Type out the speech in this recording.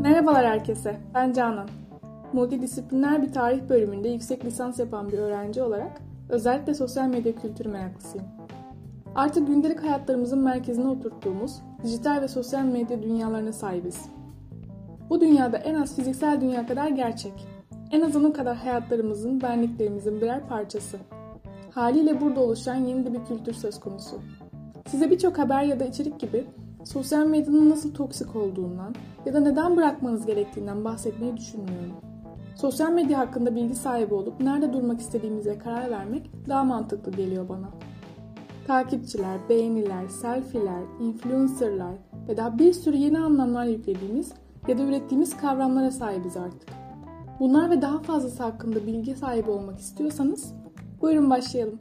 Merhabalar herkese, ben Canan. Multidisipliner bir tarih bölümünde yüksek lisans yapan bir öğrenci olarak özellikle sosyal medya kültürü meraklısıyım. Artık gündelik hayatlarımızın merkezine oturttuğumuz dijital ve sosyal medya dünyalarına sahibiz. Bu dünyada en az fiziksel dünya kadar gerçek, en az onun kadar hayatlarımızın, benliklerimizin birer parçası. Haliyle burada oluşan yeni de bir kültür söz konusu. Size birçok haber ya da içerik gibi sosyal medyanın nasıl toksik olduğundan ya da neden bırakmanız gerektiğinden bahsetmeyi düşünmüyorum. Sosyal medya hakkında bilgi sahibi olup nerede durmak istediğimize karar vermek daha mantıklı geliyor bana. Takipçiler, beğeniler, selfie'ler, influencerlar ve daha bir sürü yeni anlamlar yüklediğimiz ya da ürettiğimiz kavramlara sahibiz artık. Bunlar ve daha fazlası hakkında bilgi sahibi olmak istiyorsanız buyurun başlayalım.